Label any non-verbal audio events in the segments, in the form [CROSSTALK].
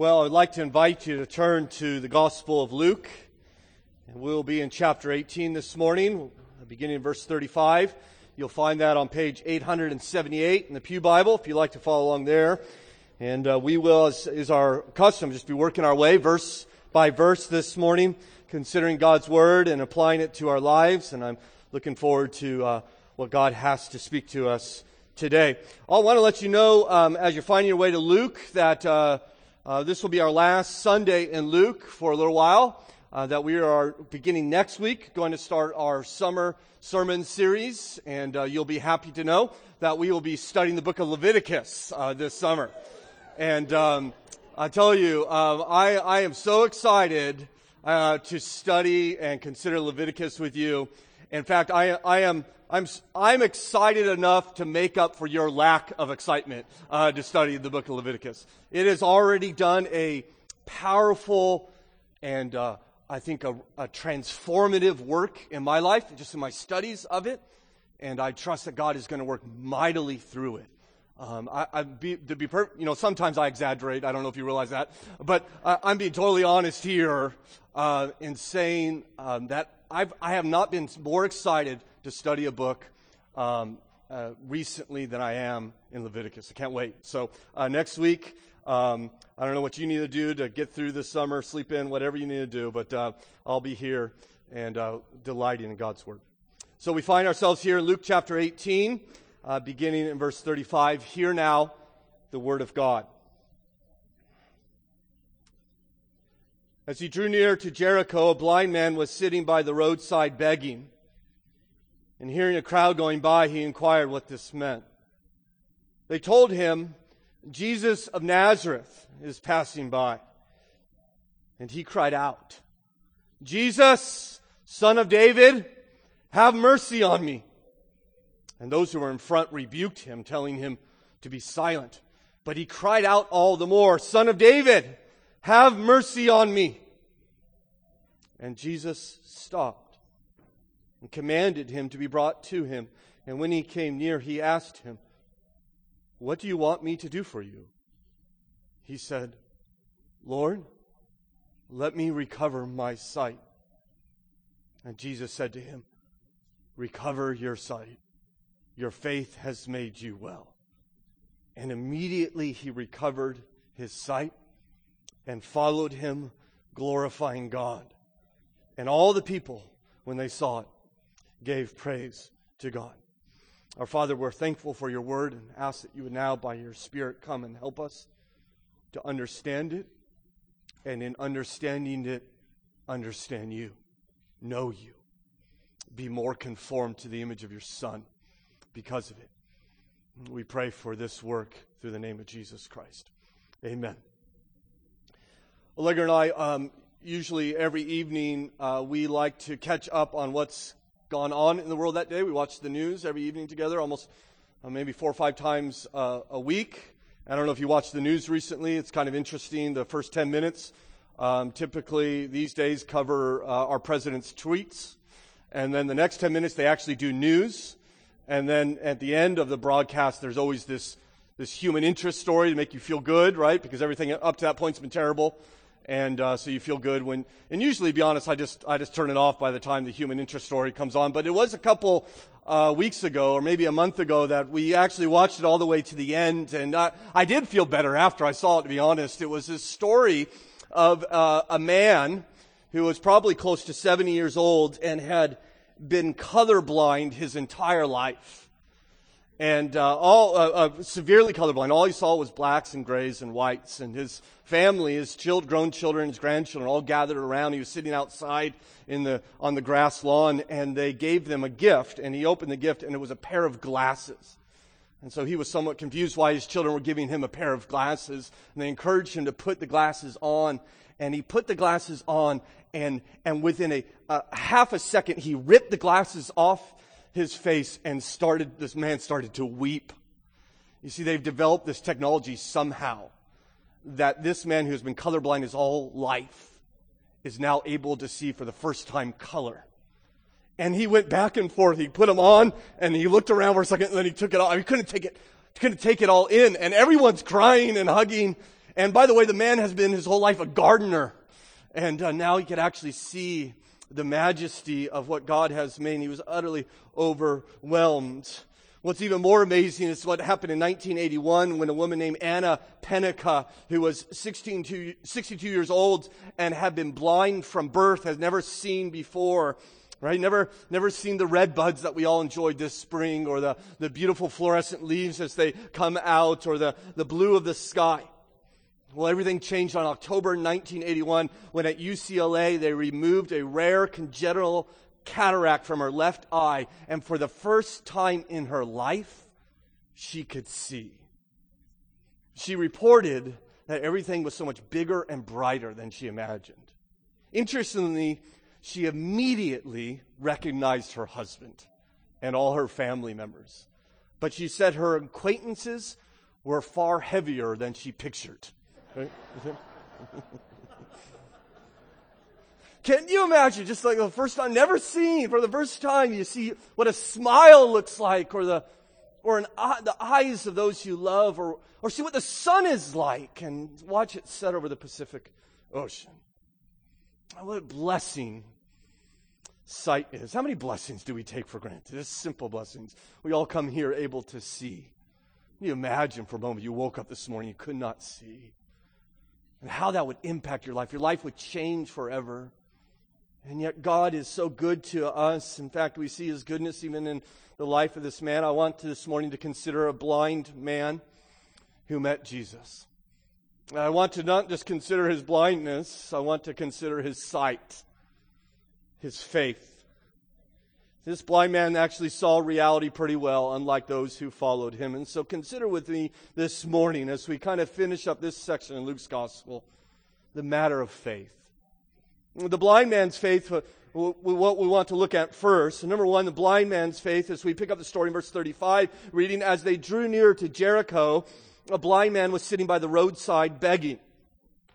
Well, I'd like to invite you to turn to the Gospel of Luke. And we'll be in chapter 18 this morning, beginning in verse 35. You'll find that on page 878 in the Pew Bible if you'd like to follow along there. And uh, we will, as is our custom, just be working our way verse by verse this morning, considering God's Word and applying it to our lives. And I'm looking forward to uh, what God has to speak to us today. I want to let you know, um, as you're finding your way to Luke, that uh, uh, this will be our last Sunday in Luke for a little while. Uh, that we are beginning next week, going to start our summer sermon series, and uh, you'll be happy to know that we will be studying the book of Leviticus uh, this summer. And um, I tell you, um, I, I am so excited uh, to study and consider Leviticus with you. In fact, I, I am I'm, I'm excited enough to make up for your lack of excitement uh, to study the book of Leviticus. It has already done a powerful and uh, I think a, a, transformative work in my life, just in my studies of it. And I trust that God is going to work mightily through it. Um, I, I be, to be per, you know, sometimes I exaggerate. I don't know if you realize that, but I'm being totally honest here uh, in saying um, that I've, I have not been more excited to study a book um, uh, recently than I am in Leviticus. I can't wait. So uh, next week, um, I don't know what you need to do to get through this summer, sleep in, whatever you need to do, but uh, I'll be here and uh, delighting in God's Word. So we find ourselves here in Luke chapter 18, uh, beginning in verse 35. Hear now the Word of God. As he drew near to Jericho, a blind man was sitting by the roadside begging. And hearing a crowd going by, he inquired what this meant. They told him, Jesus of Nazareth is passing by. And he cried out, Jesus, son of David, have mercy on me. And those who were in front rebuked him, telling him to be silent. But he cried out all the more, Son of David, have mercy on me. And Jesus stopped and commanded him to be brought to him. And when he came near, he asked him, What do you want me to do for you? He said, Lord, let me recover my sight. And Jesus said to him, Recover your sight. Your faith has made you well. And immediately he recovered his sight and followed him, glorifying God. And all the people, when they saw it, gave praise to God. Our Father, we're thankful for your word and ask that you would now, by your Spirit, come and help us to understand it. And in understanding it, understand you, know you, be more conformed to the image of your Son because of it. We pray for this work through the name of Jesus Christ. Amen. Allegra and I, um, usually every evening, uh, we like to catch up on what's gone on in the world that day. We watch the news every evening together, almost uh, maybe four or five times uh, a week. I don't know if you watched the news recently. It's kind of interesting. The first 10 minutes um, typically these days cover uh, our president's tweets. And then the next 10 minutes, they actually do news. And then at the end of the broadcast, there's always this, this human interest story to make you feel good, right? Because everything up to that point's been terrible and uh, so you feel good when. And usually, to be honest, I just I just turn it off by the time the human interest story comes on. But it was a couple uh, weeks ago, or maybe a month ago, that we actually watched it all the way to the end, and I, I did feel better after I saw it. To be honest, it was this story of uh, a man who was probably close to 70 years old and had been colorblind his entire life and uh, all uh, uh, severely colorblind. All he saw was blacks and grays and whites. And his family, his child, grown children, his grandchildren, all gathered around. He was sitting outside in the on the grass lawn, and they gave them a gift. And he opened the gift, and it was a pair of glasses. And so he was somewhat confused why his children were giving him a pair of glasses. And they encouraged him to put the glasses on. And he put the glasses on, and and within a, a half a second, he ripped the glasses off his face and started, this man started to weep. You see, they've developed this technology somehow that this man who has been colorblind his whole life is now able to see for the first time color. And he went back and forth. He put them on and he looked around for a second and then he took it off. He couldn't take it, couldn't take it all in. And everyone's crying and hugging And by the way, the man has been his whole life a gardener. And uh, now he could actually see the majesty of what God has made. He was utterly overwhelmed. What's even more amazing is what happened in 1981 when a woman named Anna Pennica, who was 16 62 years old and had been blind from birth, has never seen before, right? Never, never seen the red buds that we all enjoyed this spring or the, the beautiful fluorescent leaves as they come out or the, the blue of the sky. Well, everything changed on October 1981 when at UCLA they removed a rare congenital cataract from her left eye, and for the first time in her life, she could see. She reported that everything was so much bigger and brighter than she imagined. Interestingly, she immediately recognized her husband and all her family members. But she said her acquaintances were far heavier than she pictured. [LAUGHS] Can you imagine just like the first time, never seen, for the first time, you see what a smile looks like or the, or an, the eyes of those you love or, or see what the sun is like and watch it set over the Pacific Ocean. What a blessing sight is. How many blessings do we take for granted? Just simple blessings. We all come here able to see. Can you imagine for a moment you woke up this morning, you could not see. And how that would impact your life. Your life would change forever. And yet, God is so good to us. In fact, we see His goodness even in the life of this man. I want this morning to consider a blind man who met Jesus. I want to not just consider his blindness, I want to consider his sight, his faith. This blind man actually saw reality pretty well, unlike those who followed him. And so consider with me this morning, as we kind of finish up this section in Luke's gospel, the matter of faith. The blind man's faith, uh, what we want to look at first. Number one, the blind man's faith, as we pick up the story in verse 35, reading, As they drew near to Jericho, a blind man was sitting by the roadside begging.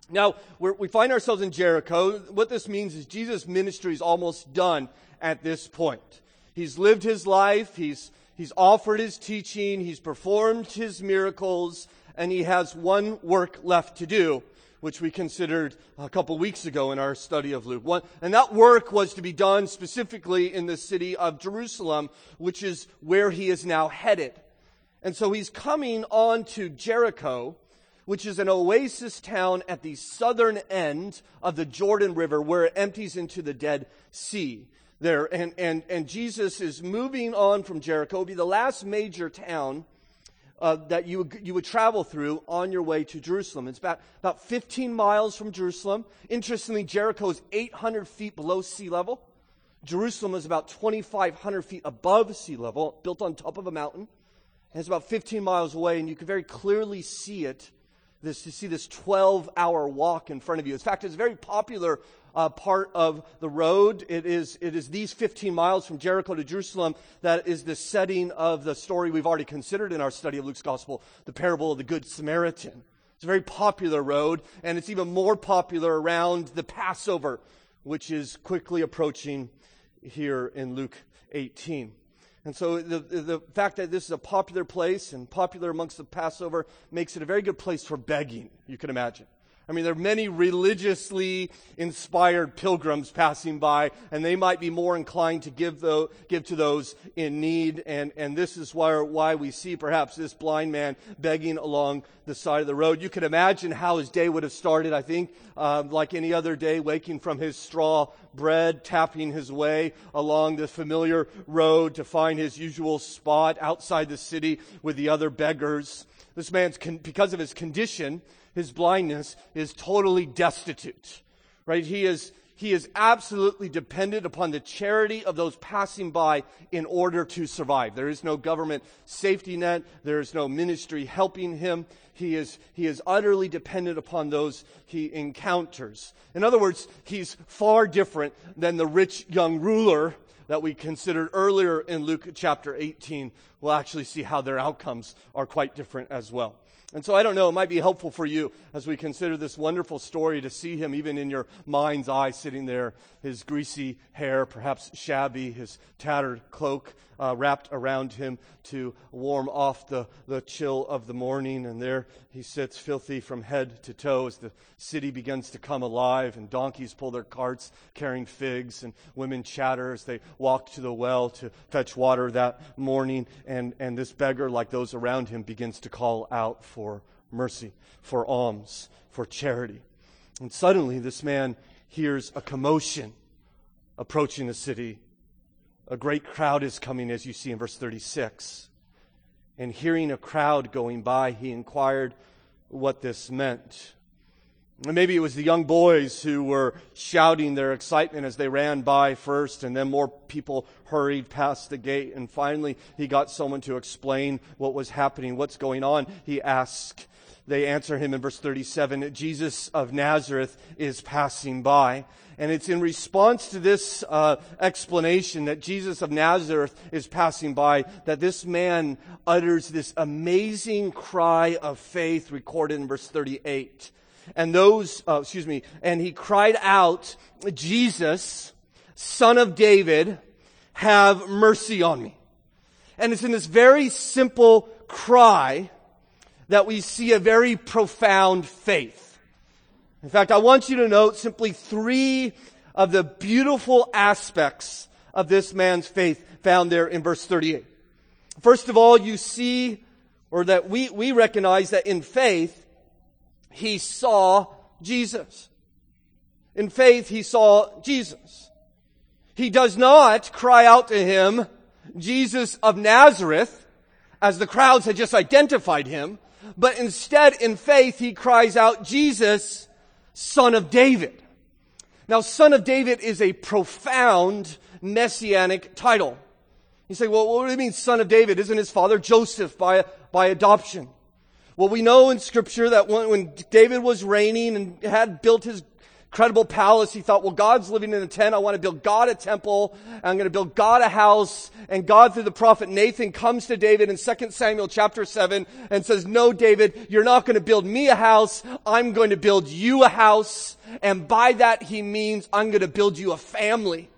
Now, we find ourselves in Jericho. What this means is Jesus' ministry is almost done at this point. He's lived his life, he's, he's offered his teaching, he's performed his miracles, and he has one work left to do which we considered a couple weeks ago in our study of Luke. One, and that work was to be done specifically in the city of Jerusalem, which is where he is now headed. And so he's coming on to Jericho, which is an oasis town at the southern end of the Jordan River where it empties into the Dead Sea there. And, and, and Jesus is moving on from Jericho. It'll be the last major town uh, that you you would travel through on your way to Jerusalem. It's about, about 15 miles from Jerusalem. Interestingly, Jericho is 800 feet below sea level. Jerusalem is about 2,500 feet above sea level, built on top of a mountain. And it's about 15 miles away, and you can very clearly see it. This, you see this 12 hour walk in front of you. In fact, it's a very popular uh, part of the road. It is, it is these 15 miles from Jericho to Jerusalem that is the setting of the story we've already considered in our study of Luke's Gospel, the parable of the Good Samaritan. It's a very popular road, and it's even more popular around the Passover, which is quickly approaching here in Luke 18. And so the, the fact that this is a popular place and popular amongst the Passover makes it a very good place for begging, you can imagine. I mean, there are many religiously inspired pilgrims passing by, and they might be more inclined to give, the, give to those in need. And, and this is why, why we see perhaps this blind man begging along the side of the road. You can imagine how his day would have started, I think, uh, like any other day, waking from his straw bread, tapping his way along the familiar road to find his usual spot outside the city with the other beggars. This man's, con- because of his condition, his blindness is totally destitute, right? He is, he is absolutely dependent upon the charity of those passing by in order to survive. There is no government safety net. There is no ministry helping him. He is, he is utterly dependent upon those he encounters. In other words, he's far different than the rich young ruler that we considered earlier in Luke chapter 18. We'll actually see how their outcomes are quite different as well. And so I don't know, it might be helpful for you as we consider this wonderful story to see him even in your mind's eye sitting there, his greasy hair, perhaps shabby, his tattered cloak uh, wrapped around him to warm off the, the chill of the morning. And there he sits filthy from head to toe as the city begins to come alive and donkeys pull their carts carrying figs and women chatter as they walk to the well to fetch water that morning. And, and this beggar, like those around him, begins to call out for for mercy, for alms, for charity. And suddenly this man hears a commotion approaching the city. A great crowd is coming, as you see in verse 36. And hearing a crowd going by, he inquired what this meant. Maybe it was the young boys who were shouting their excitement as they ran by first, and then more people hurried past the gate. And finally, he got someone to explain what was happening, what's going on. He asked. They answer him in verse 37 Jesus of Nazareth is passing by. And it's in response to this uh, explanation that Jesus of Nazareth is passing by that this man utters this amazing cry of faith recorded in verse 38 and those, uh, excuse me, and he cried out, Jesus, son of David, have mercy on me. And it's in this very simple cry that we see a very profound faith. In fact, I want you to note simply three of the beautiful aspects of this man's faith found there in verse 38. First of all, you see, or that we, we recognize that in faith, he saw Jesus. In faith, he saw Jesus. He does not cry out to him, Jesus of Nazareth, as the crowds had just identified him, but instead, in faith, he cries out, Jesus, son of David. Now, son of David is a profound messianic title. You say, well, what do you mean son of David? Isn't his father Joseph by, by adoption? Well, we know in scripture that when, when David was reigning and had built his incredible palace, he thought, well, God's living in a tent. I want to build God a temple. I'm going to build God a house. And God, through the prophet Nathan, comes to David in 2 Samuel chapter 7 and says, no, David, you're not going to build me a house. I'm going to build you a house. And by that, he means I'm going to build you a family.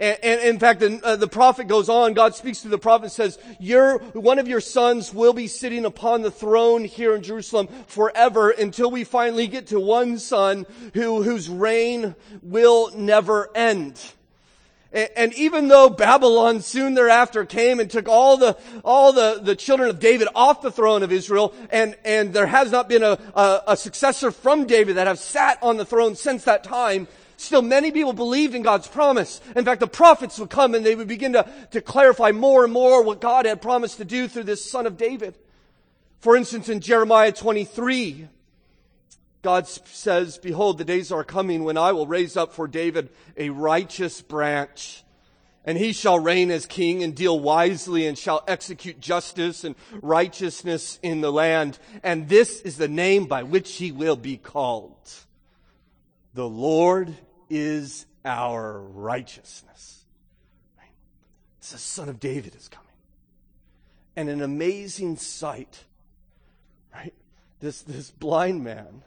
And, and, in fact, the, uh, the, prophet goes on, God speaks to the prophet and says, your, one of your sons will be sitting upon the throne here in Jerusalem forever until we finally get to one son who, whose reign will never end. And, even though Babylon soon thereafter came and took all the, all the, the children of David off the throne of Israel, and, and there has not been a, a, a successor from David that have sat on the throne since that time, Still, many people believed in God's promise. In fact, the prophets would come and they would begin to, to clarify more and more what God had promised to do through this son of David. For instance, in Jeremiah 23, God says, Behold, the days are coming when I will raise up for David a righteous branch. And he shall reign as king and deal wisely and shall execute justice and righteousness in the land. And this is the name by which he will be called. The Lord is our righteousness. It's the son of David is coming. And an amazing sight, right? This, this blind man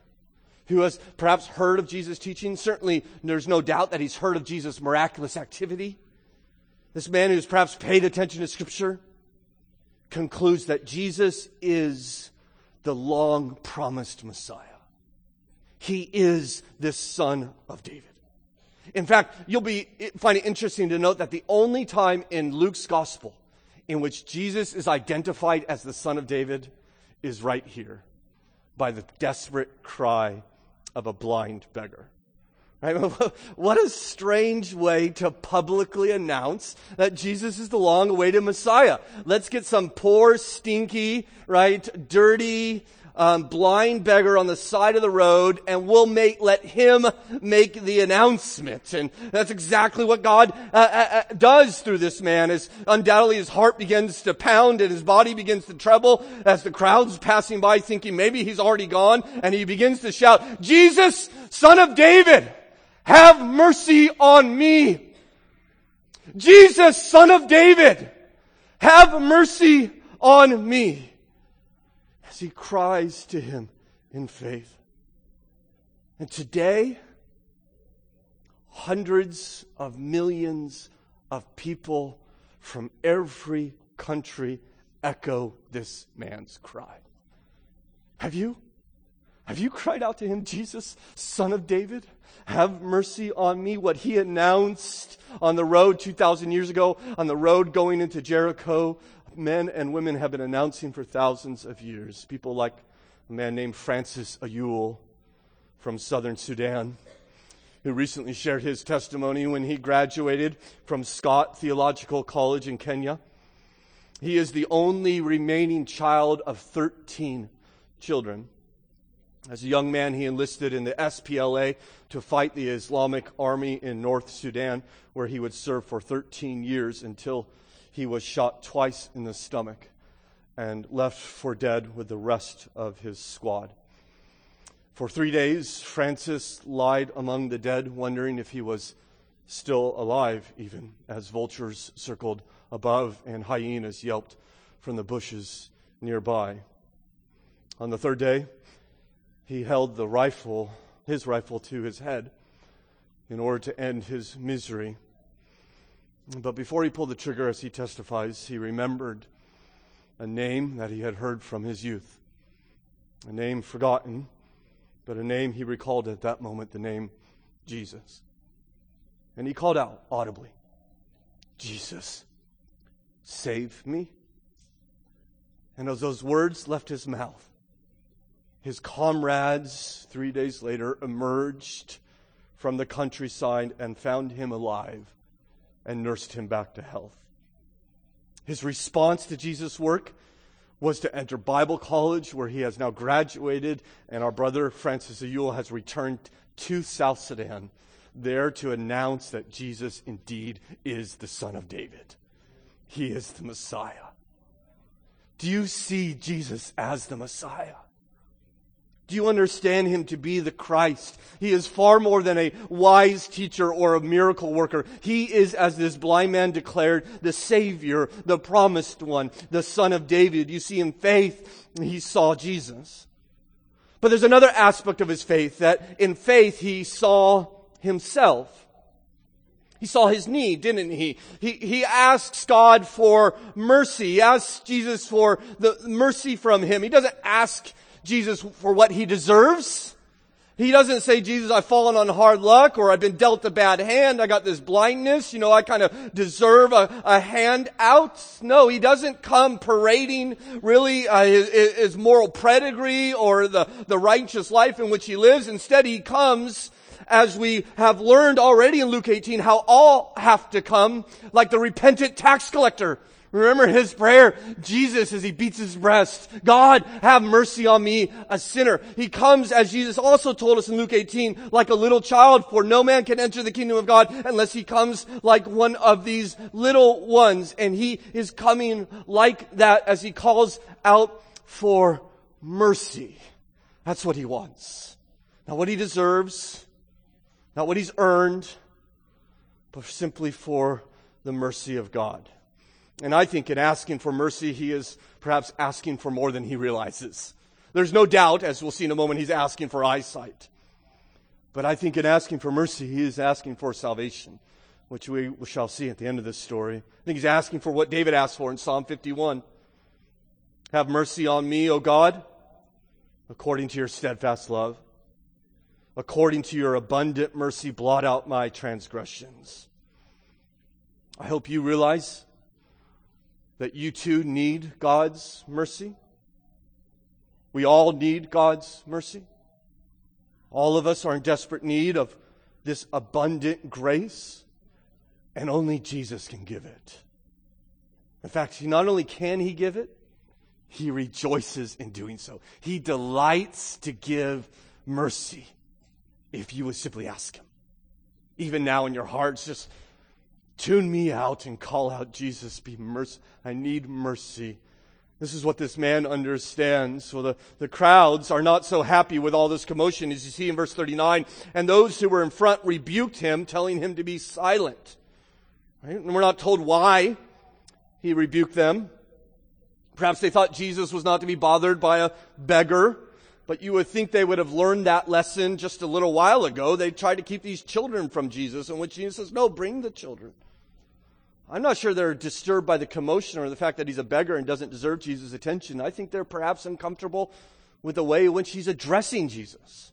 who has perhaps heard of Jesus' teaching. Certainly, there's no doubt that he's heard of Jesus' miraculous activity. This man who's perhaps paid attention to Scripture concludes that Jesus is the long promised Messiah. He is this son of David. In fact, you'll be find it interesting to note that the only time in Luke's gospel in which Jesus is identified as the son of David is right here by the desperate cry of a blind beggar. Right? [LAUGHS] What a strange way to publicly announce that Jesus is the long awaited Messiah. Let's get some poor, stinky, right, dirty, um, blind beggar on the side of the road and we'll make, let him make the announcement. And that's exactly what God uh, uh, uh, does through this man is undoubtedly his heart begins to pound and his body begins to tremble as the crowd's passing by thinking maybe he's already gone and he begins to shout, Jesus, son of David, have mercy on me. Jesus, son of David, have mercy on me. He cries to him in faith. And today, hundreds of millions of people from every country echo this man's cry. Have you? Have you cried out to him, Jesus, son of David? Have mercy on me. What he announced on the road 2,000 years ago, on the road going into Jericho, men and women have been announcing for thousands of years. People like a man named Francis Ayul from southern Sudan, who recently shared his testimony when he graduated from Scott Theological College in Kenya. He is the only remaining child of 13 children. As a young man, he enlisted in the SPLA to fight the Islamic Army in North Sudan, where he would serve for 13 years until he was shot twice in the stomach and left for dead with the rest of his squad. For three days, Francis lied among the dead, wondering if he was still alive, even as vultures circled above and hyenas yelped from the bushes nearby. On the third day, he held the rifle, his rifle, to his head in order to end his misery. But before he pulled the trigger, as he testifies, he remembered a name that he had heard from his youth, a name forgotten, but a name he recalled at that moment, the name Jesus. And he called out audibly, Jesus, save me. And as those words left his mouth, his comrades, three days later, emerged from the countryside and found him alive and nursed him back to health. His response to Jesus' work was to enter Bible college, where he has now graduated, and our brother Francis Ayul has returned to South Sudan, there to announce that Jesus indeed is the Son of David. He is the Messiah. Do you see Jesus as the Messiah? Do you understand him to be the Christ? He is far more than a wise teacher or a miracle worker. He is, as this blind man declared, the Savior, the promised one, the Son of David. You see, in faith, he saw Jesus. But there's another aspect of his faith that in faith he saw himself. He saw his need, didn't he? He, he asks God for mercy. He asks Jesus for the mercy from him. He doesn't ask Jesus for what he deserves. He doesn't say, Jesus, I've fallen on hard luck or I've been dealt a bad hand. I got this blindness. You know, I kind of deserve a, a hand out. No, he doesn't come parading really uh, his, his moral pedigree or the, the righteous life in which he lives. Instead, he comes as we have learned already in Luke 18, how all have to come like the repentant tax collector Remember his prayer, Jesus, as he beats his breast, God, have mercy on me, a sinner. He comes, as Jesus also told us in Luke 18, like a little child, for no man can enter the kingdom of God unless he comes like one of these little ones. And he is coming like that as he calls out for mercy. That's what he wants. Not what he deserves, not what he's earned, but simply for the mercy of God. And I think in asking for mercy, he is perhaps asking for more than he realizes. There's no doubt, as we'll see in a moment, he's asking for eyesight. But I think in asking for mercy, he is asking for salvation, which we shall see at the end of this story. I think he's asking for what David asked for in Psalm 51. Have mercy on me, O God, according to your steadfast love. According to your abundant mercy, blot out my transgressions. I hope you realize that you too need God's mercy? We all need God's mercy. All of us are in desperate need of this abundant grace, and only Jesus can give it. In fact, not only can he give it, he rejoices in doing so. He delights to give mercy if you would simply ask him. Even now in your hearts, just Tune me out and call out, Jesus, be mercy. I need mercy. This is what this man understands. So the, the crowds are not so happy with all this commotion as you see in verse 39. And those who were in front rebuked him, telling him to be silent. Right? And we're not told why he rebuked them. Perhaps they thought Jesus was not to be bothered by a beggar, but you would think they would have learned that lesson just a little while ago. They tried to keep these children from Jesus, and when Jesus says, no, bring the children. I'm not sure they're disturbed by the commotion or the fact that he's a beggar and doesn't deserve Jesus' attention. I think they're perhaps uncomfortable with the way in which he's addressing Jesus.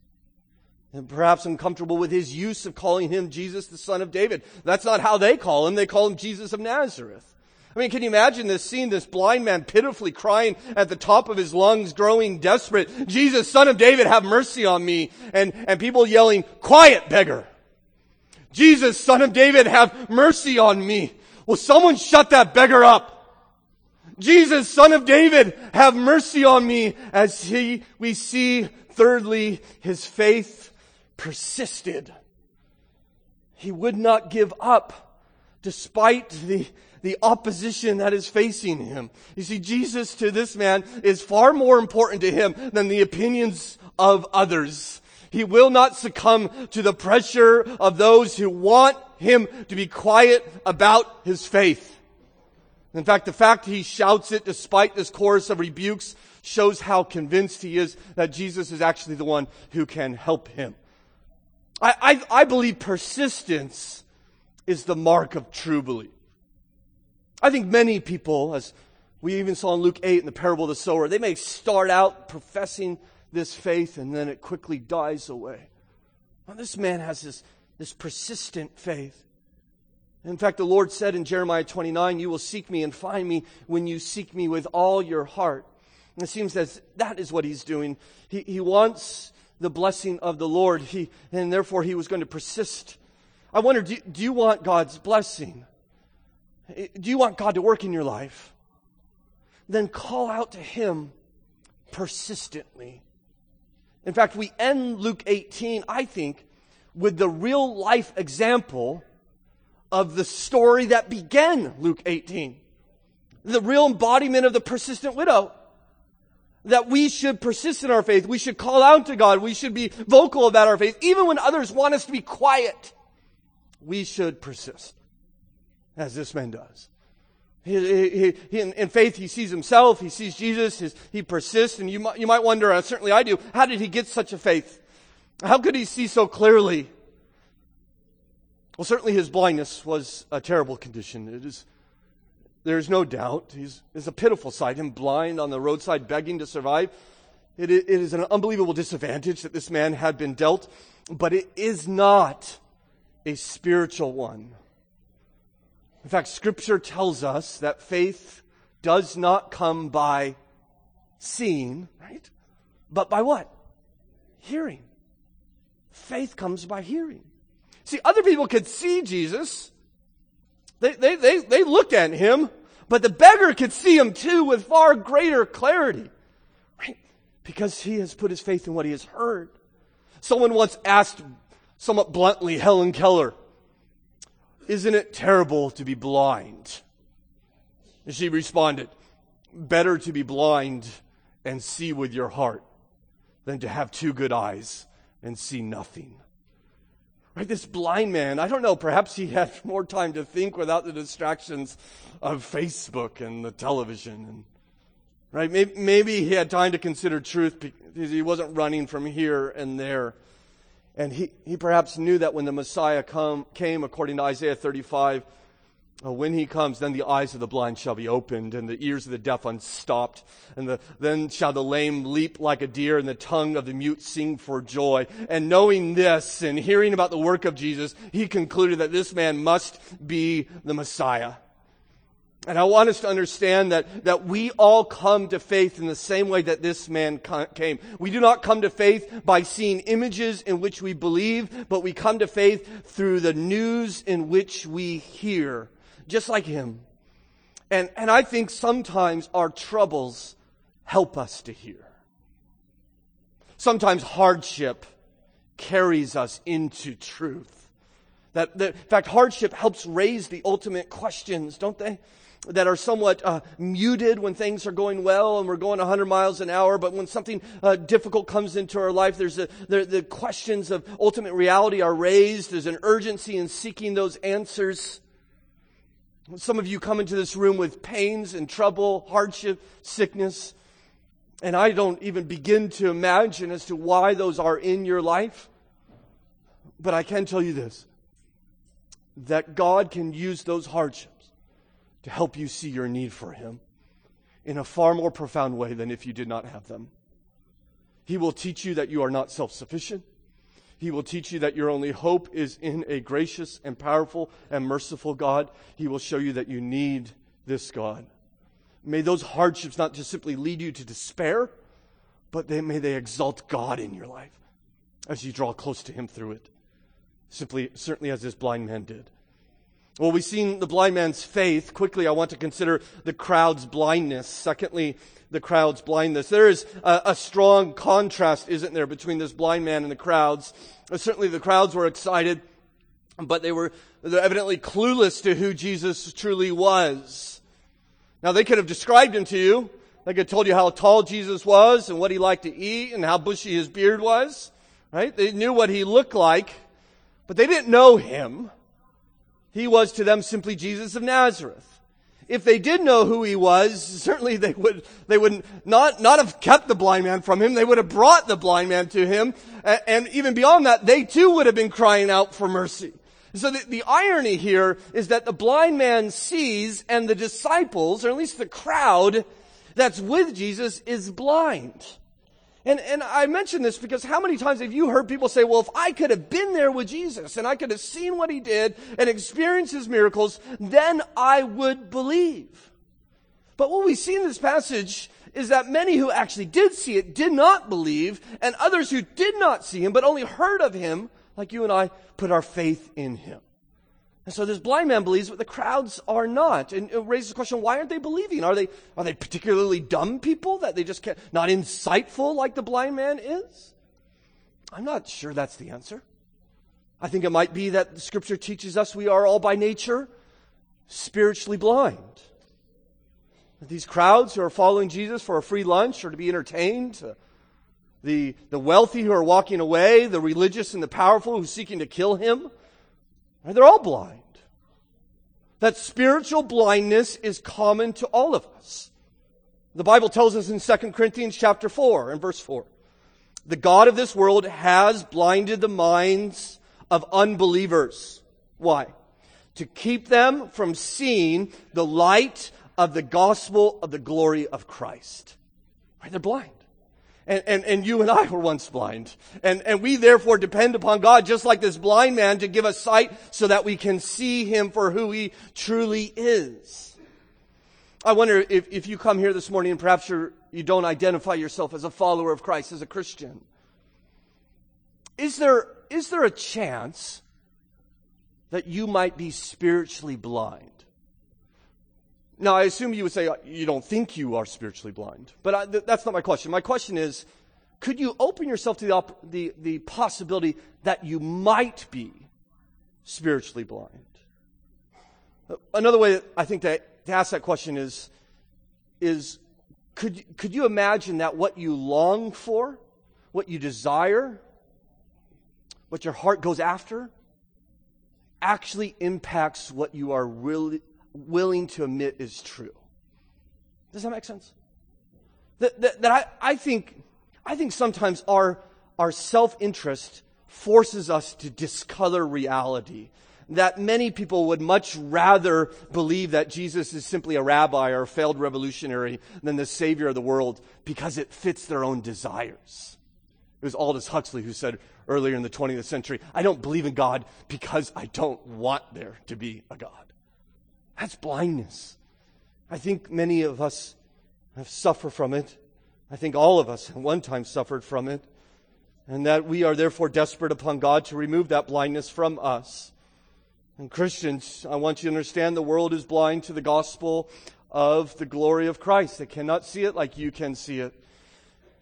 And perhaps uncomfortable with his use of calling him Jesus, the son of David. That's not how they call him. They call him Jesus of Nazareth. I mean, can you imagine this scene? This blind man pitifully crying at the top of his lungs, growing desperate. Jesus, son of David, have mercy on me. And, and people yelling, quiet, beggar. Jesus, son of David, have mercy on me. Will someone shut that beggar up? Jesus, son of David, have mercy on me. As he, we see, thirdly, his faith persisted. He would not give up despite the, the opposition that is facing him. You see, Jesus to this man is far more important to him than the opinions of others. He will not succumb to the pressure of those who want him to be quiet about his faith. In fact, the fact he shouts it despite this chorus of rebukes shows how convinced he is that Jesus is actually the one who can help him. I, I, I believe persistence is the mark of true belief. I think many people, as we even saw in Luke 8 in the parable of the sower, they may start out professing this faith and then it quickly dies away. Now, this man has this, this persistent faith. In fact, the Lord said in Jeremiah 29, You will seek me and find me when you seek me with all your heart. And it seems that that is what he's doing. He, he wants the blessing of the Lord, he, and therefore he was going to persist. I wonder, do, do you want God's blessing? Do you want God to work in your life? Then call out to him persistently. In fact, we end Luke 18, I think, with the real life example of the story that began Luke 18. The real embodiment of the persistent widow. That we should persist in our faith. We should call out to God. We should be vocal about our faith. Even when others want us to be quiet, we should persist. As this man does. He, he, he, in, in, faith, he sees himself, he sees Jesus, his, he persists, and you might, you might wonder, uh, certainly I do, how did he get such a faith? How could he see so clearly? Well, certainly his blindness was a terrible condition. It is, there's no doubt. He's, it's a pitiful sight, him blind on the roadside begging to survive. It, it is an unbelievable disadvantage that this man had been dealt, but it is not a spiritual one. In fact, Scripture tells us that faith does not come by seeing, right? But by what? Hearing. Faith comes by hearing. See, other people could see Jesus. They, they, they, they looked at him, but the beggar could see him too with far greater clarity, right? Because he has put his faith in what he has heard. Someone once asked somewhat bluntly Helen Keller, isn't it terrible to be blind? And she responded, Better to be blind and see with your heart than to have two good eyes and see nothing. Right, this blind man, I don't know, perhaps he had [LAUGHS] more time to think without the distractions of Facebook and the television. And, right, maybe, maybe he had time to consider truth because he wasn't running from here and there. And he, he perhaps knew that when the Messiah come, came, according to Isaiah 35, uh, when he comes, then the eyes of the blind shall be opened, and the ears of the deaf unstopped, and the, then shall the lame leap like a deer, and the tongue of the mute sing for joy. And knowing this and hearing about the work of Jesus, he concluded that this man must be the Messiah. And I want us to understand that, that we all come to faith in the same way that this man came. We do not come to faith by seeing images in which we believe, but we come to faith through the news in which we hear, just like him. And, and I think sometimes our troubles help us to hear. Sometimes hardship carries us into truth. That, that, in fact, hardship helps raise the ultimate questions, don't they? That are somewhat uh, muted when things are going well and we're going 100 miles an hour, but when something uh, difficult comes into our life, there's a, there, the questions of ultimate reality are raised. There's an urgency in seeking those answers. Some of you come into this room with pains and trouble, hardship, sickness, and I don't even begin to imagine as to why those are in your life. But I can tell you this that God can use those hardships to help you see your need for Him in a far more profound way than if you did not have them. He will teach you that you are not self sufficient. He will teach you that your only hope is in a gracious and powerful and merciful God. He will show you that you need this God. May those hardships not just simply lead you to despair, but they, may they exalt God in your life as you draw close to Him through it. Simply, certainly as this blind man did. Well, we've seen the blind man's faith. Quickly, I want to consider the crowd's blindness. Secondly, the crowd's blindness. There is a, a, strong contrast, isn't there, between this blind man and the crowds. Uh, certainly, the crowds were excited, but they were evidently clueless to who Jesus truly was. Now, they could have described him to you. They could have told you how tall Jesus was and what he liked to eat and how bushy his beard was. Right? They knew what he looked like, but they didn't know him. He was to them simply Jesus of Nazareth. If they did know who he was, certainly they would, they would not, not have kept the blind man from him. They would have brought the blind man to him. And, even beyond that, they too would have been crying out for mercy. So the, the irony here is that the blind man sees and the disciples, or at least the crowd that's with Jesus is blind. And, and I mention this because how many times have you heard people say, well, if I could have been there with Jesus and I could have seen what he did and experienced his miracles, then I would believe. But what we see in this passage is that many who actually did see it did not believe, and others who did not see him but only heard of him, like you and I, put our faith in him. And so this blind man believes, but the crowds are not. And it raises the question, why aren't they believing? Are they, are they particularly dumb people that they just can't, not insightful like the blind man is? I'm not sure that's the answer. I think it might be that the scripture teaches us we are all by nature spiritually blind. These crowds who are following Jesus for a free lunch or to be entertained, uh, the, the wealthy who are walking away, the religious and the powerful who are seeking to kill him, Right? They're all blind. That spiritual blindness is common to all of us. The Bible tells us in 2 Corinthians chapter 4 and verse 4. The God of this world has blinded the minds of unbelievers. Why? To keep them from seeing the light of the gospel of the glory of Christ. Right? They're blind. And, and, and you and I were once blind. And, and we therefore depend upon God, just like this blind man, to give us sight so that we can see him for who he truly is. I wonder if, if you come here this morning and perhaps you're, you don't identify yourself as a follower of Christ, as a Christian. Is there, is there a chance that you might be spiritually blind? Now, I assume you would say uh, you don't think you are spiritually blind, but I, th- that's not my question. My question is could you open yourself to the, op- the, the possibility that you might be spiritually blind? Another way I think to, to ask that question is, is could, could you imagine that what you long for, what you desire, what your heart goes after, actually impacts what you are really, willing to admit is true. Does that make sense? That, that, that I, I, think, I think sometimes our, our self interest forces us to discolor reality. That many people would much rather believe that Jesus is simply a rabbi or a failed revolutionary than the savior of the world because it fits their own desires. It was Aldous Huxley who said earlier in the 20th century, I don't believe in God because I don't want there to be a God. That's blindness. I think many of us have suffered from it. I think all of us at one time suffered from it. And that we are therefore desperate upon God to remove that blindness from us. And Christians, I want you to understand the world is blind to the gospel of the glory of Christ. They cannot see it like you can see it.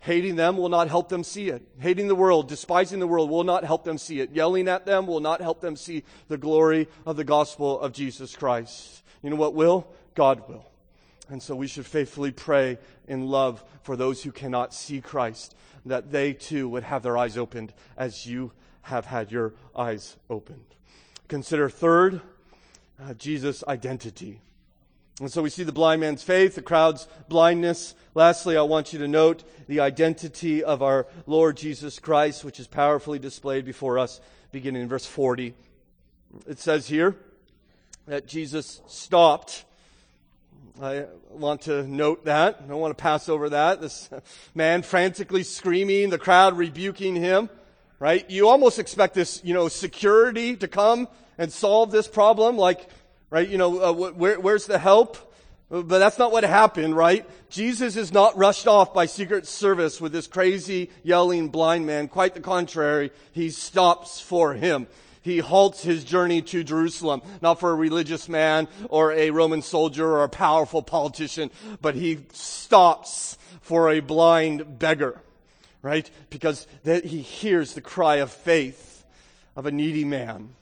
Hating them will not help them see it. Hating the world, despising the world will not help them see it. Yelling at them will not help them see the glory of the gospel of Jesus Christ. You know what will? God will. And so we should faithfully pray in love for those who cannot see Christ, that they too would have their eyes opened as you have had your eyes opened. Consider third, uh, Jesus' identity. And so we see the blind man's faith, the crowd's blindness. Lastly, I want you to note the identity of our Lord Jesus Christ, which is powerfully displayed before us, beginning in verse 40. It says here that Jesus stopped. I want to note that. I don't want to pass over that. This man frantically screaming, the crowd rebuking him, right? You almost expect this, you know, security to come and solve this problem. Like, right? You know, uh, where, where's the help? But that's not what happened, right? Jesus is not rushed off by Secret Service with this crazy yelling blind man. Quite the contrary. He stops for him. He halts his journey to Jerusalem, not for a religious man or a Roman soldier or a powerful politician, but he stops for a blind beggar, right? Because he hears the cry of faith of a needy man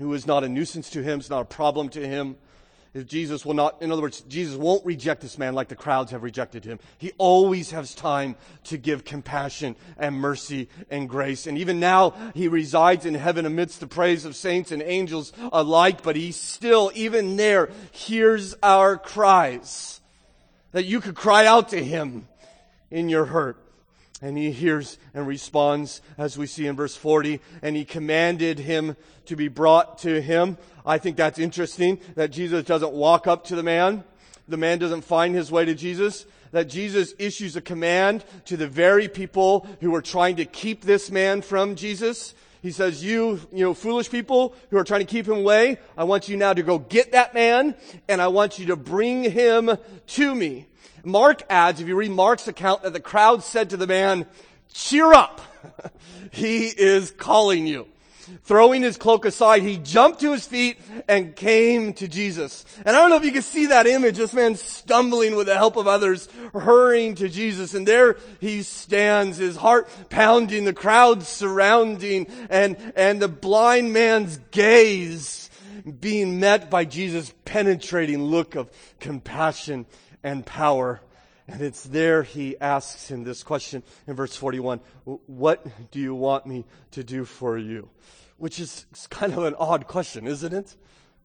who is not a nuisance to him, is not a problem to him. If Jesus will not, in other words, Jesus won't reject this man like the crowds have rejected him. He always has time to give compassion and mercy and grace. And even now, he resides in heaven amidst the praise of saints and angels alike, but he still, even there, hears our cries. That you could cry out to him in your hurt. And he hears and responds, as we see in verse 40, and he commanded him to be brought to him. I think that's interesting that Jesus doesn't walk up to the man. The man doesn't find his way to Jesus. That Jesus issues a command to the very people who are trying to keep this man from Jesus. He says, you, you know, foolish people who are trying to keep him away, I want you now to go get that man and I want you to bring him to me. Mark adds, if you read Mark's account, that the crowd said to the man, cheer up. [LAUGHS] he is calling you. Throwing his cloak aside, he jumped to his feet and came to Jesus. And I don't know if you can see that image, this man stumbling with the help of others, hurrying to Jesus. And there he stands, his heart pounding, the crowd surrounding, and, and the blind man's gaze being met by Jesus' penetrating look of compassion and power. And it's there he asks him this question in verse 41 What do you want me to do for you? Which is kind of an odd question, isn't it?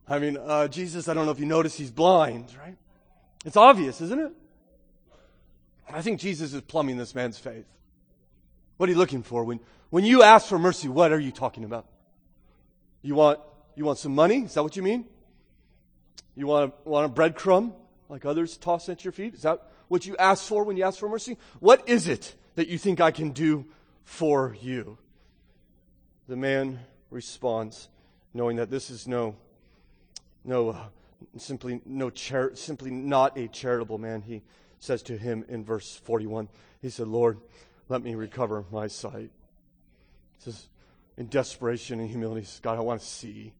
I mean, uh, Jesus, I don't know if you notice he's blind, right? It's obvious, isn't it? I think Jesus is plumbing this man's faith. What are you looking for? When, when you ask for mercy, what are you talking about? You want, you want some money? Is that what you mean? You want a, want a breadcrumb? Like others toss at your feet? Is that what you ask for when you ask for mercy? What is it that you think I can do for you? The man responds, knowing that this is no, no, uh, simply no char- simply not a charitable man. He says to him in verse 41, he said, Lord, let me recover my sight. He says, in desperation and humility, says, God, I want to see.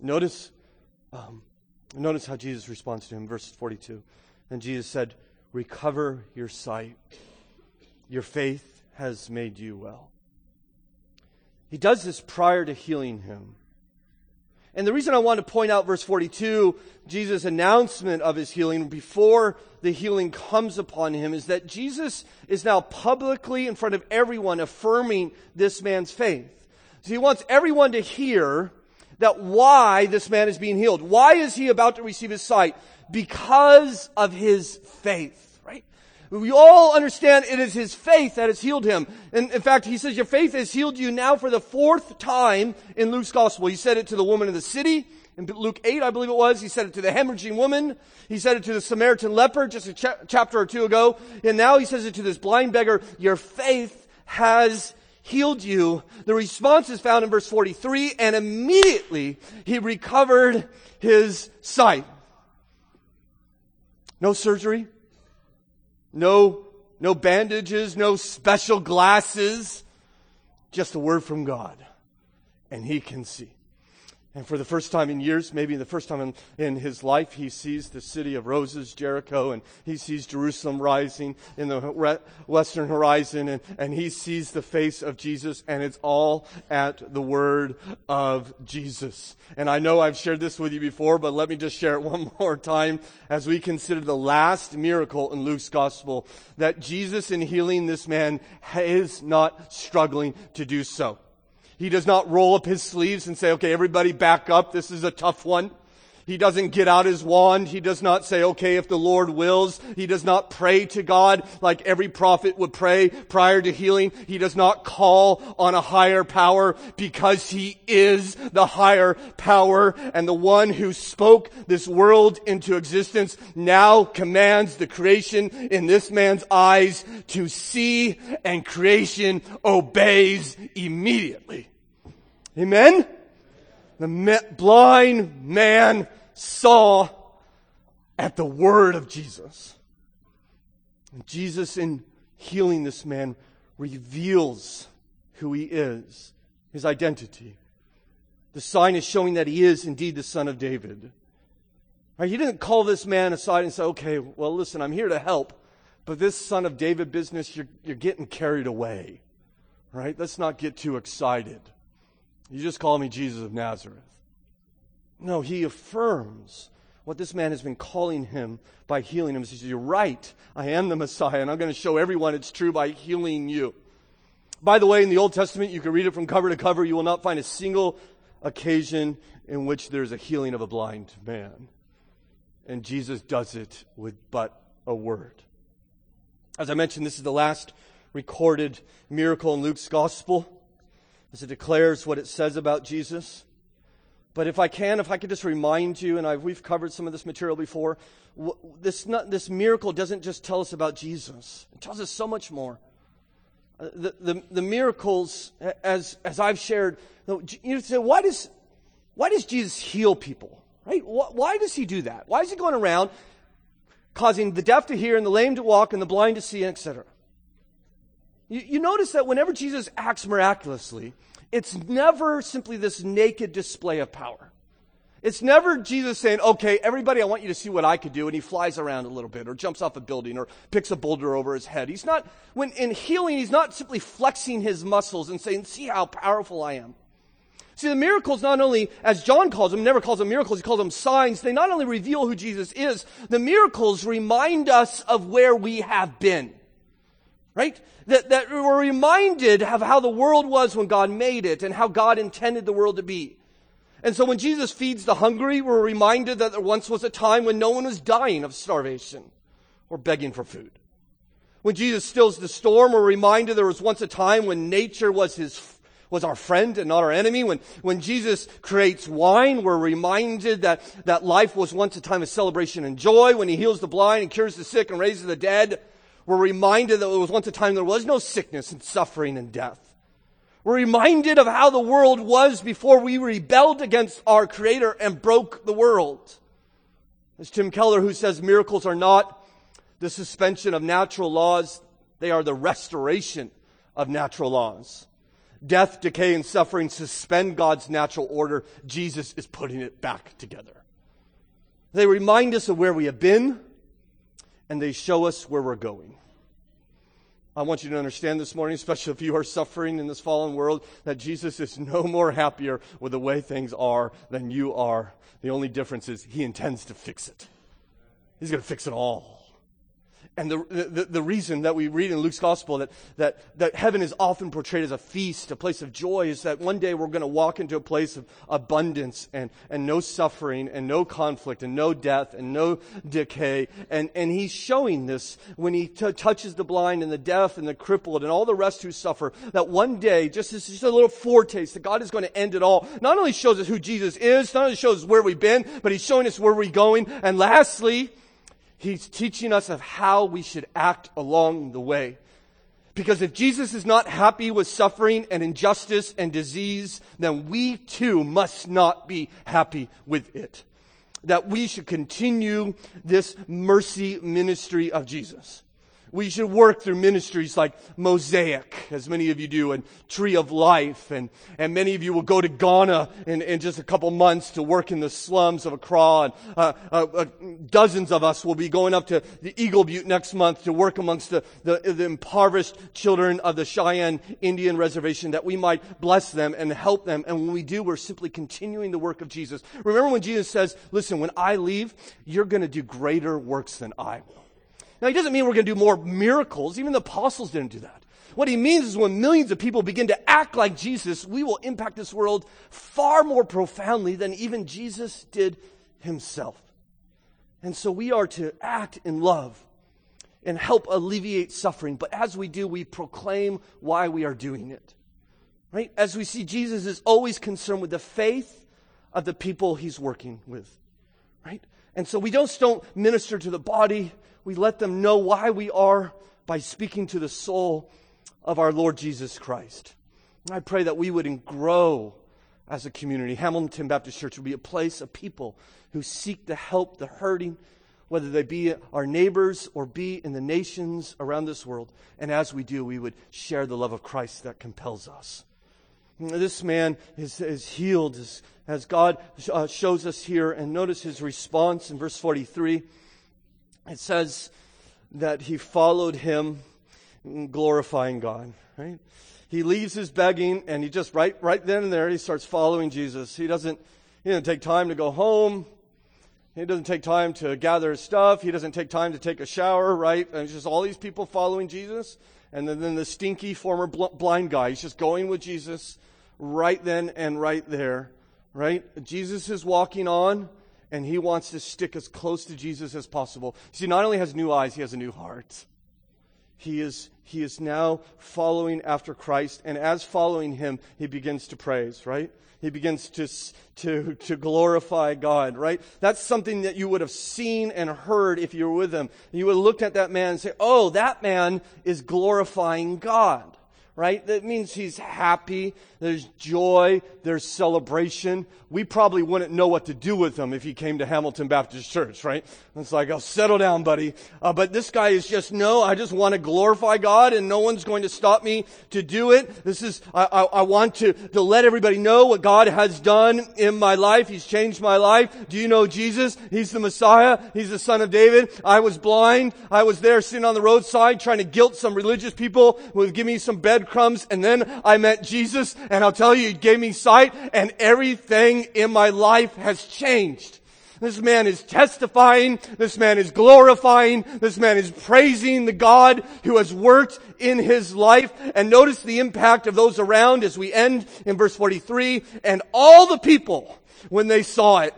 Notice um, Notice how Jesus responds to him, verse 42. And Jesus said, Recover your sight. Your faith has made you well. He does this prior to healing him. And the reason I want to point out verse 42, Jesus' announcement of his healing before the healing comes upon him, is that Jesus is now publicly in front of everyone affirming this man's faith. So he wants everyone to hear that why this man is being healed. Why is he about to receive his sight? Because of his faith, right? We all understand it is his faith that has healed him. And in fact, he says, your faith has healed you now for the fourth time in Luke's gospel. He said it to the woman in the city. In Luke 8, I believe it was, he said it to the hemorrhaging woman. He said it to the Samaritan leper just a cha- chapter or two ago. And now he says it to this blind beggar. Your faith has healed you. The response is found in verse 43, and immediately he recovered his sight. No surgery, no, no bandages, no special glasses, just a word from God, and he can see. And for the first time in years, maybe the first time in, in, his life, he sees the city of roses, Jericho, and he sees Jerusalem rising in the western horizon, and, and he sees the face of Jesus, and it's all at the word of Jesus. And I know I've shared this with you before, but let me just share it [LAUGHS] one more time as we consider the last miracle in Luke's gospel, that Jesus in healing this man is not struggling to do so. He does not roll up his sleeves and say, okay, everybody back up. This is a tough one. He doesn't get out his wand. He does not say, okay, if the Lord wills. He does not pray to God like every prophet would pray prior to healing. He does not call on a higher power because he is the higher power and the one who spoke this world into existence now commands the creation in this man's eyes to see and creation obeys immediately. Amen? The blind man saw at the word of Jesus. And Jesus, in healing this man, reveals who he is, his identity. The sign is showing that he is indeed the son of David. Right? He didn't call this man aside and say, okay, well, listen, I'm here to help, but this son of David business, you're, you're getting carried away. Right? Let's not get too excited. You just call me Jesus of Nazareth. No, he affirms what this man has been calling him by healing him. He says, You're right. I am the Messiah, and I'm going to show everyone it's true by healing you. By the way, in the Old Testament, you can read it from cover to cover. You will not find a single occasion in which there's a healing of a blind man. And Jesus does it with but a word. As I mentioned, this is the last recorded miracle in Luke's gospel as it declares what it says about Jesus. But if I can, if I could just remind you, and I've, we've covered some of this material before, this, not, this miracle doesn't just tell us about Jesus, it tells us so much more. Uh, the, the, the, miracles, as, as I've shared, you say, why does, why does Jesus heal people? Right? Why does he do that? Why is he going around causing the deaf to hear and the lame to walk and the blind to see, etc.? You, you notice that whenever Jesus acts miraculously, it's never simply this naked display of power. It's never Jesus saying, okay, everybody, I want you to see what I could do. And he flies around a little bit or jumps off a building or picks a boulder over his head. He's not, when in healing, he's not simply flexing his muscles and saying, see how powerful I am. See, the miracles not only, as John calls them, never calls them miracles, he calls them signs. They not only reveal who Jesus is, the miracles remind us of where we have been right? That, that we're reminded of how the world was when God made it and how God intended the world to be. And so when Jesus feeds the hungry, we're reminded that there once was a time when no one was dying of starvation or begging for food. When Jesus stills the storm, we're reminded there was once a time when nature was his was our friend and not our enemy. When, when Jesus creates wine, we're reminded that, that life was once a time of celebration and joy. When he heals the blind and cures the sick and raises the dead, we're reminded that there was once a time there was no sickness and suffering and death. We're reminded of how the world was before we rebelled against our Creator and broke the world. As Tim Keller, who says miracles are not the suspension of natural laws, they are the restoration of natural laws. Death, decay, and suffering suspend God's natural order. Jesus is putting it back together. They remind us of where we have been, and they show us where we're going. I want you to understand this morning, especially if you are suffering in this fallen world, that Jesus is no more happier with the way things are than you are. The only difference is he intends to fix it. He's going to fix it all. And the, the, the, reason that we read in Luke's gospel that, that, that heaven is often portrayed as a feast, a place of joy, is that one day we're going to walk into a place of abundance and, and no suffering and no conflict and no death and no decay. And, and he's showing this when he t- touches the blind and the deaf and the crippled and all the rest who suffer, that one day, just as just a little foretaste, that God is going to end it all. Not only shows us who Jesus is, not only shows us where we've been, but he's showing us where we're going. And lastly, He's teaching us of how we should act along the way. Because if Jesus is not happy with suffering and injustice and disease, then we too must not be happy with it. That we should continue this mercy ministry of Jesus. We should work through ministries like Mosaic, as many of you do, and Tree of Life. And, and many of you will go to Ghana in, in just a couple months to work in the slums of Accra. And uh, uh, uh, dozens of us will be going up to the Eagle Butte next month to work amongst the, the, the impoverished children of the Cheyenne Indian Reservation that we might bless them and help them. And when we do, we're simply continuing the work of Jesus. Remember when Jesus says, listen, when I leave, you're going to do greater works than I will. Now, he doesn't mean we're going to do more miracles. Even the apostles didn't do that. What he means is when millions of people begin to act like Jesus, we will impact this world far more profoundly than even Jesus did himself. And so we are to act in love and help alleviate suffering. But as we do, we proclaim why we are doing it. Right? As we see, Jesus is always concerned with the faith of the people he's working with. Right? And so we just don't minister to the body, we let them know why we are by speaking to the soul of our Lord Jesus Christ. And I pray that we would grow as a community. Hamilton Baptist Church would be a place of people who seek to help the hurting, whether they be our neighbors or be in the nations around this world. And as we do, we would share the love of Christ that compels us. This man is, is healed as, as God uh, shows us here. And notice his response in verse 43. It says that he followed him, glorifying God, right? He leaves his begging and he just right, right then and there, he starts following Jesus. He doesn't, he doesn't take time to go home. He doesn't take time to gather his stuff. He doesn't take time to take a shower, right? And it's just all these people following Jesus. And then, then the stinky former bl- blind guy, he's just going with Jesus right then and right there, right? Jesus is walking on and he wants to stick as close to Jesus as possible. See, not only has new eyes, he has a new heart. He is, he is now following after Christ, and as following him, he begins to praise, right? He begins to, to, to glorify God, right? That's something that you would have seen and heard if you were with him. You would have looked at that man and say, oh, that man is glorifying God right? That means he's happy. There's joy. There's celebration. We probably wouldn't know what to do with him if he came to Hamilton Baptist Church, right? It's like, oh, settle down, buddy. Uh, but this guy is just, no, I just want to glorify God and no one's going to stop me to do it. This is, I, I, I want to, to let everybody know what God has done in my life. He's changed my life. Do you know Jesus? He's the Messiah. He's the son of David. I was blind. I was there sitting on the roadside trying to guilt some religious people with give me some breadcrumbs and then I met Jesus and I'll tell you, He gave me sight and everything in my life has changed. This man is testifying. This man is glorifying. This man is praising the God who has worked in his life. And notice the impact of those around as we end in verse 43. And all the people, when they saw it,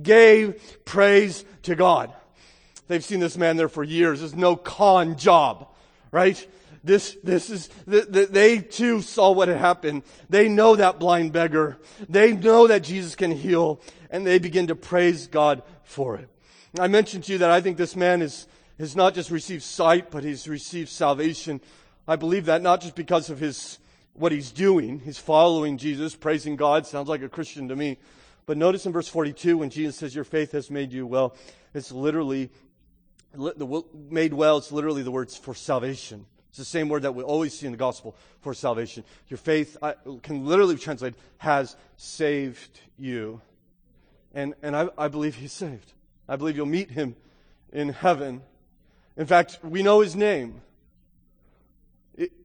gave praise to God. They've seen this man there for years. It's no con job, right? This, this is, the, the, they too saw what had happened. They know that blind beggar. They know that Jesus can heal and they begin to praise God for it. I mentioned to you that I think this man is, has not just received sight, but he's received salvation. I believe that not just because of his, what he's doing. He's following Jesus, praising God. Sounds like a Christian to me. But notice in verse 42 when Jesus says, your faith has made you well, it's literally, the made well, it's literally the words for salvation. It's the same word that we always see in the gospel for salvation. Your faith I, can literally be translated has saved you. And, and I, I believe he's saved. I believe you'll meet him in heaven. In fact, we know his name.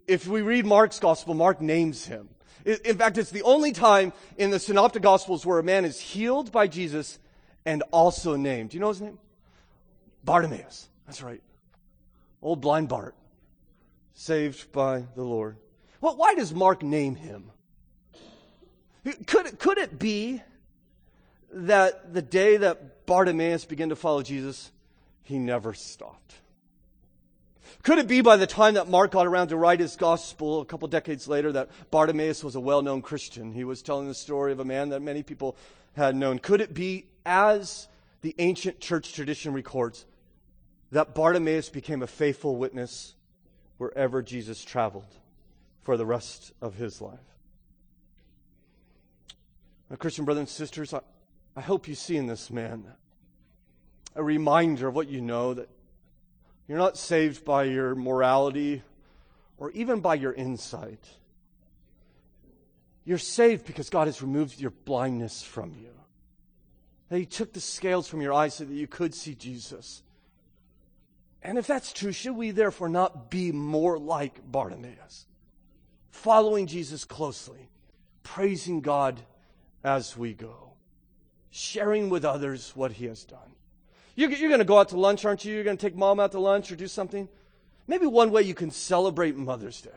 If we read Mark's gospel, Mark names him. In fact, it's the only time in the synoptic gospels where a man is healed by Jesus and also named. Do you know his name? Bartimaeus. That's right. Old blind Bart saved by the Lord. Well, why does Mark name him? Could could it be that the day that Bartimaeus began to follow Jesus, he never stopped? Could it be by the time that Mark got around to write his gospel a couple decades later that Bartimaeus was a well known Christian? He was telling the story of a man that many people had known. Could it be, as the ancient church tradition records, that Bartimaeus became a faithful witness wherever Jesus traveled for the rest of his life. My Christian brothers and sisters, I, I hope you see in this man a reminder of what you know that you're not saved by your morality or even by your insight. You're saved because God has removed your blindness from you. That He took the scales from your eyes so that you could see Jesus. And if that's true, should we therefore not be more like Bartimaeus? Following Jesus closely, praising God as we go, sharing with others what he has done. You're, you're going to go out to lunch, aren't you? You're going to take mom out to lunch or do something? Maybe one way you can celebrate Mother's Day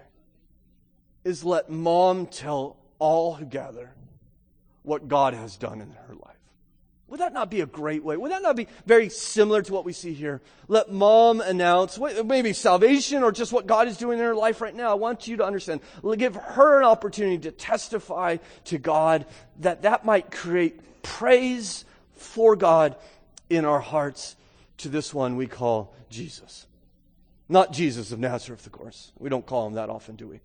is let mom tell all who gather what God has done in her life. Would that not be a great way? Would that not be very similar to what we see here? Let mom announce maybe salvation or just what God is doing in her life right now. I want you to understand. Give her an opportunity to testify to God that that might create praise for God in our hearts to this one we call Jesus. Not Jesus of Nazareth, of course. We don't call him that often, do we?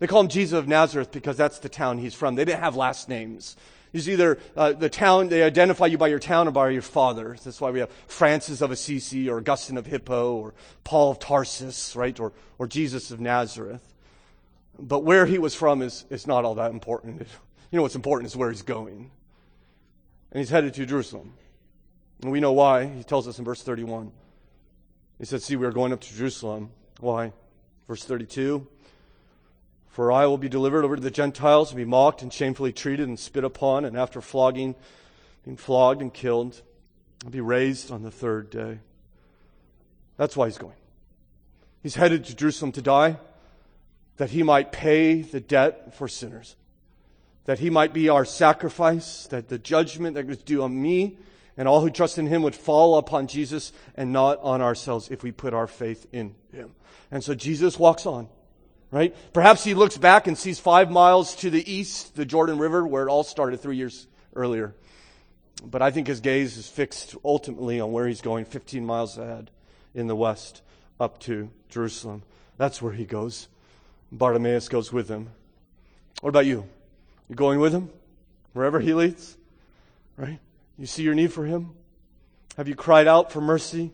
They call him Jesus of Nazareth because that's the town he's from. They didn't have last names. He's either uh, the town, they identify you by your town or by your father. That's why we have Francis of Assisi or Augustine of Hippo or Paul of Tarsus, right? Or, or Jesus of Nazareth. But where he was from is, is not all that important. You know what's important is where he's going. And he's headed to Jerusalem. And we know why. He tells us in verse 31. He said, See, we are going up to Jerusalem. Why? Verse 32 for I will be delivered over to the Gentiles and be mocked and shamefully treated and spit upon, and after flogging, being flogged and killed, I'll be raised on the third day. That's why he's going. He's headed to Jerusalem to die, that he might pay the debt for sinners, that he might be our sacrifice, that the judgment that was due on me and all who trust in him would fall upon Jesus and not on ourselves if we put our faith in him. And so Jesus walks on right? Perhaps he looks back and sees five miles to the east, the Jordan River, where it all started three years earlier. But I think his gaze is fixed ultimately on where he's going 15 miles ahead in the west up to Jerusalem. That's where he goes. Bartimaeus goes with him. What about you? You going with him? Wherever he leads? Right? You see your need for him? Have you cried out for mercy?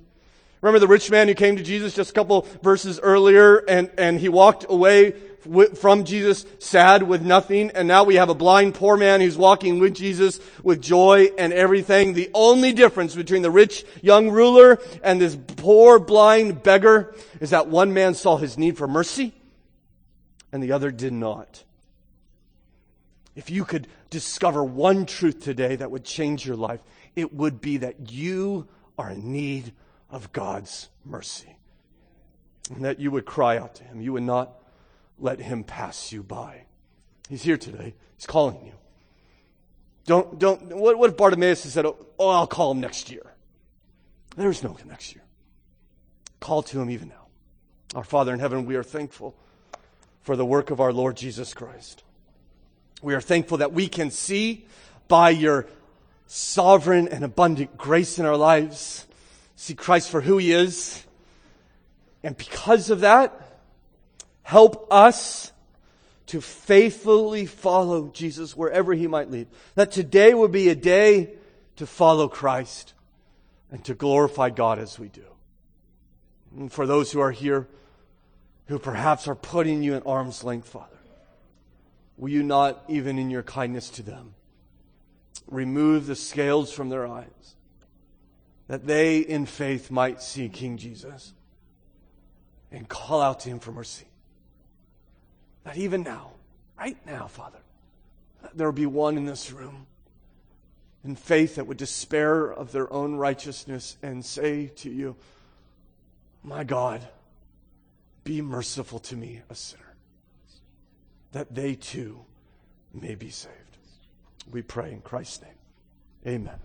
Remember the rich man who came to Jesus just a couple verses earlier and, and he walked away from Jesus sad with nothing. And now we have a blind poor man who's walking with Jesus with joy and everything. The only difference between the rich young ruler and this poor blind beggar is that one man saw his need for mercy and the other did not. If you could discover one truth today that would change your life, it would be that you are in need of God's mercy. And that you would cry out to him. You would not let him pass you by. He's here today. He's calling you. Don't, don't, what, what if Bartimaeus said, oh, I'll call him next year? There's no next year. Call to him even now. Our Father in heaven, we are thankful for the work of our Lord Jesus Christ. We are thankful that we can see by your sovereign and abundant grace in our lives see Christ for who he is. And because of that, help us to faithfully follow Jesus wherever he might lead. That today would be a day to follow Christ and to glorify God as we do. And for those who are here who perhaps are putting you at arm's length, Father, will you not, even in your kindness to them, remove the scales from their eyes? That they in faith might see King Jesus and call out to him for mercy. That even now, right now, Father, there will be one in this room in faith that would despair of their own righteousness and say to you, My God, be merciful to me, a sinner, that they too may be saved. We pray in Christ's name. Amen.